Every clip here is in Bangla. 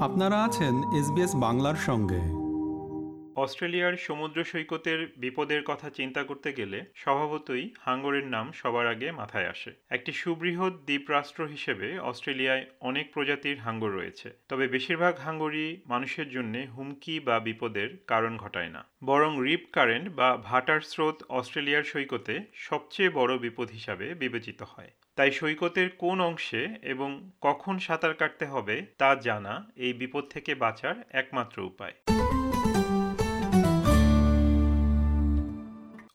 আপনারা আছেন এসবিএস বাংলার সঙ্গে। অস্ট্রেলিয়ার সমুদ্র সৈকতের বিপদের কথা চিন্তা করতে গেলে স্বভাবতই হাঙ্গরের নাম সবার আগে মাথায় আসে। একটি সুবৃহৎ দ্বীপরাষ্ট্র হিসেবে অস্ট্রেলিয়ায় অনেক প্রজাতির হাঙ্গর রয়েছে, তবে বেশিরভাগ হাঙ্গরই মানুষের জন্য হুমকি বা বিপদের কারণ ঘটায় না। বরং রিপ কারেন্ট বা ভাটার স্রোত অস্ট্রেলিয়ার সৈকতে সবচেয়ে বড় বিপদ হিসাবে বিবেচিত হয়। তাই সৈকতের কোন অংশে এবং কখন সাঁতার কাটতে হবে তা জানা এই বিপদ থেকে বাঁচার একমাত্র উপায়।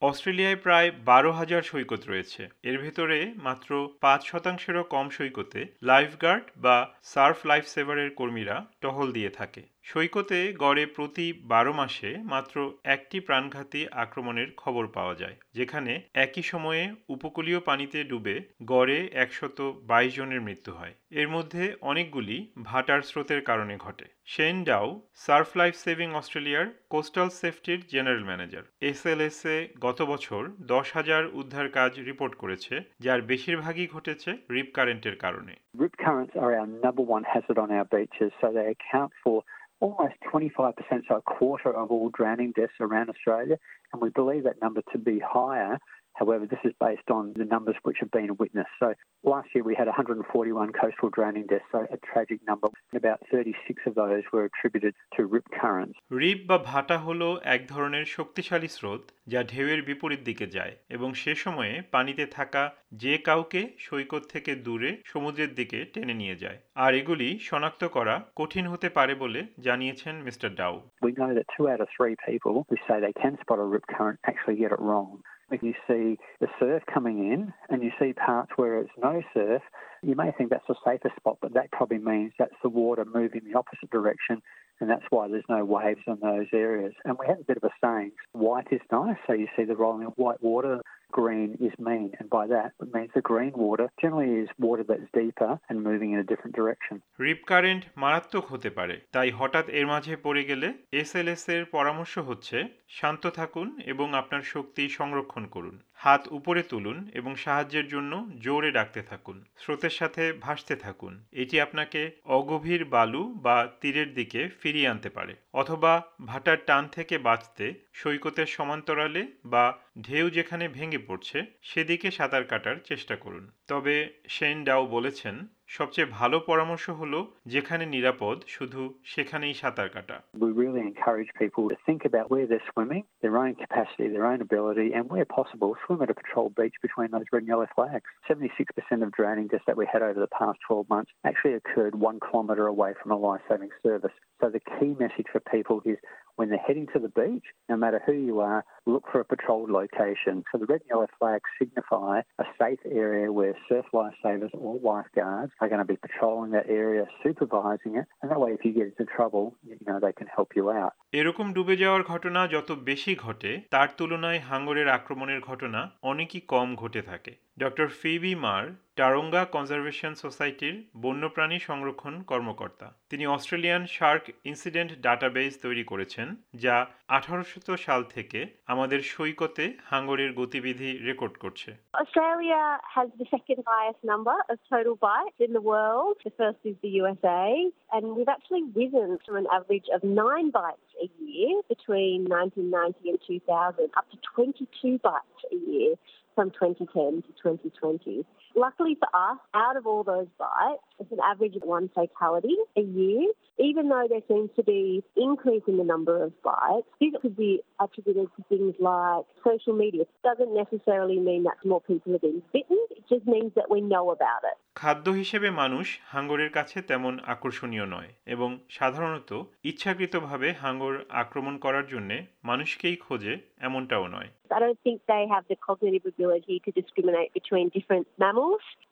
অস্ট্রেলিয়ায় প্রায় বারো হাজার সৈকত রয়েছে। এর ভেতরে মাত্র পাঁচ শতাংশেরও কম সৈকতে লাইফগার্ড বা সার্ফ লাইফ সেভারের কর্মীরা টহল দিয়ে থাকে। সৈকতে গড়ে প্রতি বারো মাসে মাত্র একটি প্রাণঘাতী আক্রমণের খবর পাওয়া যায়, যেখানে একই সময়ে উপকূলীয় পানিতে ডুবে গড়ে একশত বাইশ জনের মৃত্যু হয়। এর মধ্যে অনেকগুলি ভাটার স্রোতের কারণে ঘটে। Shane Dow surf life saving অস্ট্রেলিয়ার কোস্টাল সেফটির জেনারেল ম্যানেজার। এসএলএসএ গত বছর দশ হাজার উদ্ধার কাজ রিপোর্ট করেছে, যার বেশিরভাগই ঘটেছে রিপ কারেন্টের কারণে। Rip currents are our number one hazard on our beaches, so they account for almost 25%, so a quarter of all drowning deaths around Australia, and we believe that number to be higher. However, this is based on the numbers which have been witnessed. So last year we had 141 coastal drowning deaths, so a tragic number. About 36 of those were attributed to rip currents. রিপ বা ভাটা হলো এক ধরনের শক্তিশালী স্রোত যা ঢেউয়ের বিপরীত দিকে যায় এবং সে সময়ে পানিতে থাকা যে কাউকে সৈকত থেকে দূরে সমুদ্রের দিকে টেনে নিয়ে যায় আর এগুলি শনাক্ত করা কঠিন হতে পারে বলে জানিয়েছেন mister Dow We know that two out of three people who say they can spot a rip current actually get it wrong. If you see the surf coming in and you see parts where it's no surf, you may think that's the safest spot, but that probably means that's the water moving the opposite direction, and that's why there's no waves in those areas. And we have a bit of a saying white is nice, so you see the rolling of white water, green is mean, and by that it means the green water generally is water that's deeper and moving in a different direction. Rip current মারাত্মক হতে পারে তাই হঠাৎ এর মাঝে পড়ে গেলে এসএলএস এর পরামর্শ হচ্ছে শান্ত থাকুন এবং আপনার শক্তি সংরক্ষণ করুন। হাত উপরে তুলুন এবং সাহায্যের জন্য জোরে ডাকতে থাকুন। স্রোতের সাথে ভাসতে থাকুন। এটি আপনাকে অগভীর বালু বা তীরের দিকে ফিরিয়ে আনতে পারে অথবা ভাটার টান থেকে বাঁচতে সৈকতের সমান্তরালে বা ঢেউ যেখানে ভেঙে পড়ছে সেদিকে সাঁতার কাটার চেষ্টা করুন তবে শেন ডাও বলেছেন সবচেয়ে ভালো পরামর্শ হলো যেখানে নিরাপদ শুধু সেখানেই সাঁতার কাটা We really encourage people to think about where they're swimming, their own capacity, their own ability, and where possible, swim at a patrol beach between those red and yellow flags. 76% of drowning deaths that we had over the past 12 months actually occurred one kilometre away from a life-saving service. So the key message for people is when they're heading to the beach, no matter who you are, look for a patrolled location. So the red and yellow flags signify a safe area where surf lifesavers or lifeguards are going to be patrolling that area, supervising it, and that way if you get into trouble, you know, they can help you out. এরকম ডুবে যাওয়ার ঘটনা যত বেশি ঘটে তার তুলনায় হাঙ্গরের আক্রমণের ঘটনা অনেকই কম ঘটে থাকে ডক্টর ফিবি মার টারঙ্গা কনজারভেশন সোসাইটির বন্যপ্রাণী সংরক্ষণ কর্মকর্তা তিনি অস্ট্রেলিয়ান শার্ক ইনসিডেন্ট ডাটাবেস তৈরি করেছেন যা আঠারোশত সাল থেকে আমাদের সৈকতে হাঙ্গরের গতিবিধি রেকর্ড করছে Australia has the second highest number of total bites in the world. The first is the USA, and we've actually risen from an average of nine bites a year between 1990 and 2000 up to 22 bites a year from 2010 to 2020. Luckily for us, out of all those bites, it's an average of one fatality a year. Even though there seems to be increase in the number of bites, this could be attributed to things like social media. It doesn't necessarily mean that more people have been bitten. It just means that we know about it. খাদ্য হিসেবে মানুষ হাঙ্গরের কাছে তেমন আকর্ষণীয় নয় এবং সাধারণত ইচ্ছাকৃতভাবে হাঙ্গর আক্রমণ করার জন্য মানুষকেই খোঁজে এমনটাও নয় I don't think they have the cognitive ability to discriminate between different mammals.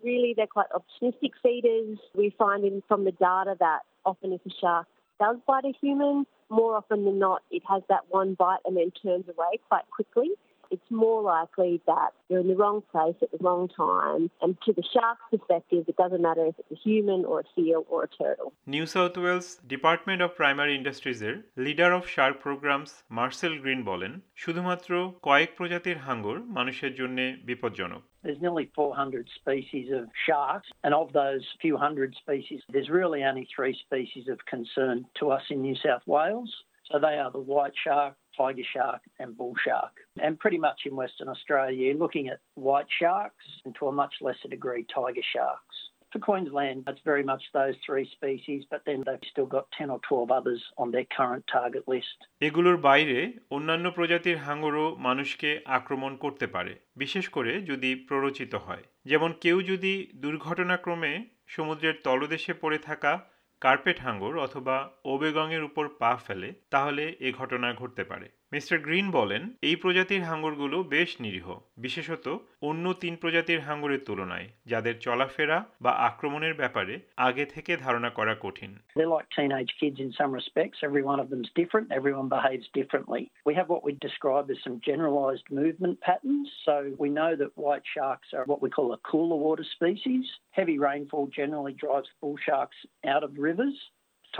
Really, they're quite opportunistic feeders. We find in, from the data that often if a shark does bite a human, more often than not, it has that one bite and then turns away quite quickly It's more likely that you're in the wrong place at the wrong time. And to the shark's perspective, it doesn't matter if it's a human or a seal or a turtle. New South Wales department of primary ইন্ডাস্ট্রিজের leader of shark programmes Marcel Green বলেন শুধুমাত্র কয়েক প্রজাতির হাঙ্গর মানুষের জন্য বিপজ্জনক There's nearly 400 species of sharks, and of those few hundred species, there's really only three species of concern to us in New South Wales. So they are the white shark, tiger shark, and bull shark. And pretty much in Western Australia, you're looking at white sharks and to a much lesser degree, tiger sharks. For Queensland, it's very much those three species, but then they've still got 10 or 12 others on their current target list. এগুলোর বাইরে অন্যান্য প্রজাতির হাঙরও মানুষকে আক্রমণ করতে পারে বিশেষ করে যদি প্ররোচিত হয় যেমন কেউ যদি দুর্ঘটনাক্রমে সমুদ্রের তলদেশে পড়ে থাকা কার্পেট হাঙ্গর অথবা ওবেগংয়ের উপর পা ফেলে তাহলে এ ঘটনা ঘটতে পারে। মিস্টার গ্রিন বলেন এই প্রজাতির হাঙ্গরগুলো বেশ নিরীহ বিশেষত অন্য তিন প্রজাতির হাঙ্গরের তুলনায় যাদের চলাফেরা বা আক্রমণের ব্যাপারে আগে থেকে ধারণা করা কঠিন They're like teenage kids in some respects. Every one of them's different. Everyone behaves differently. We have what we describe as some generalised movement patterns. So we know that white sharks are what we call a cooler water species. Heavy rainfall generally drives bull sharks out of rivers.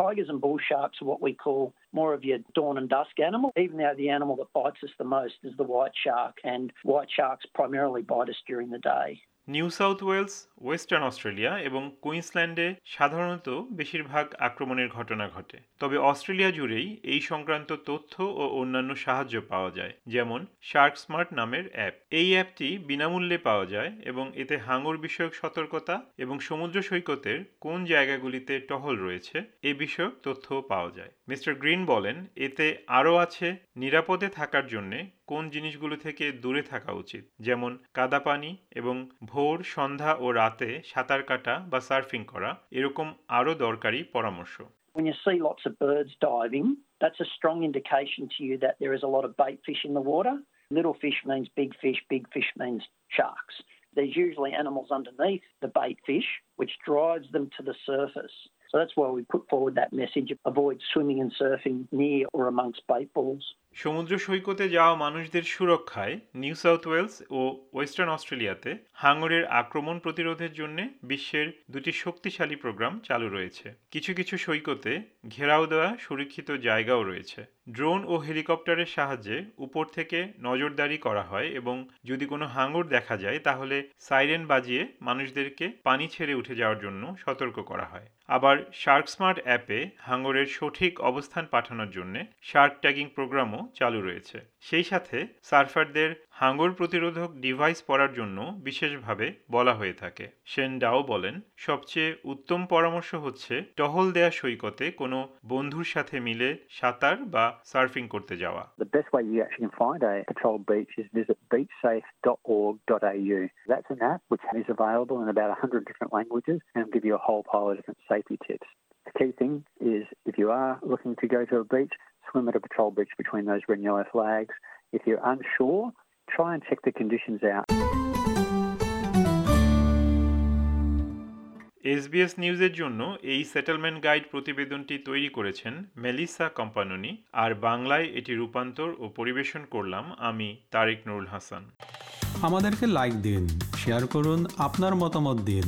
Tigers and bull sharks are what we call more of your dawn and dusk animal, even though the animal that bites us the most is the white shark, and white sharks primarily bite us during the day. New South Wales, Western Australia এবং কুইন্সল্যান্ডে সাধারণত বেশিরভাগ আক্রমণের ঘটনা ঘটে। তবে অস্ট্রেলিয়া জুড়েই এই সংক্রান্ত তথ্য ও অন্যান্য সাহায্য পাওয়া যায়, যেমন শার্ক স্মার্ট নামের অ্যাপ। এই অ্যাপটি বিনামূল্যে পাওয়া যায় এবং এতে হাঙর বিষয়ক সতর্কতা এবং সমুদ্র সৈকতের কোন জায়গাগুলিতে টহল রয়েছে, এ বিষয়ক তথ্যও পাওয়া যায়। মিস্টার গ্রিন বলেন, এতে আরও আছে নিরাপদে থাকার জন্যে কোন জিনিসগুলো থেকে দূরে থাকা উচিত যেমন কাদা পানি এবং ভোর সন্ধ্যা ও রাতে সাঁতার কাটা বা সার্ফিং করা এরকম আরও দরকারি পরামর্শ When you see lots of birds diving, that's a strong indication to you that there is a lot of bait fish in the water. Little fish means big fish, big fish means sharks. There's usually animals underneath the bait fish, which drives them to the surface. So that's why we put forward that message, avoid swimming and surfing near or amongst bait balls. সমুদ্র সৈকতে যাওয়া মানুষদের সুরক্ষায় নিউ সাউথ ওয়েলস ও ওয়েস্টার্ন অস্ট্রেলিয়াতে হাঙরের আক্রমণ প্রতিরোধের জন্য বিশ্বের দুটি শক্তিশালী প্রোগ্রাম চালু রয়েছে। কিছু কিছু সৈকতে ঘেরাও দেওয়া সুরক্ষিত জায়গাও রয়েছে। ড্রোন ও হেলিকপ্টারের সাহায্যে উপর থেকে নজরদারি করা হয় এবং যদি কোনো হাঙর দেখা যায়, তাহলে সাইরেন বাজিয়ে মানুষদেরকে পানি ছেড়ে উঠে যাওয়ার জন্য সতর্ক করা হয়। আবার শার্ক স্মার্ট অ্যাপে হাঙরের সঠিক অবস্থান পাঠানোর জন্য শার্ক ট্যাগিং প্রোগ্রামও চালু রয়েছে। সেই সাথে সার্ফারদের হাঙ্গর প্রতিরোধক ডিভাইস পরার জন্য বিশেষভাবে বলা হয়ে থাকে। সেন ডাও বলেন, সবচেয়ে উত্তম পরামর্শ হচ্ছে টহল দেয়া সৈকতে কোনো বন্ধুর সাথে মিলে সাঁতার বা সার্ফিং করতে যাওয়া. That's an app which is available in about 100 different languages and give you a whole pile of different safety tips. The key thing is if you are looking to go to a beach, swim at a patrol beach between those red and yellow flags. If you're unsure, try and check the conditions out. SBS নিউজের জন্য এই সেটেলমেন্ট গাইড প্রতিবেদনটি তৈরি করেছেন মেলিসা কম্পাননি আর বাংলায় এটি রূপান্তর ও পরিবেশন করলাম আমি তারেক নুরুল হাসান আমাদেরকে লাইক দিন শেয়ার করুন আপনার মতামত দিন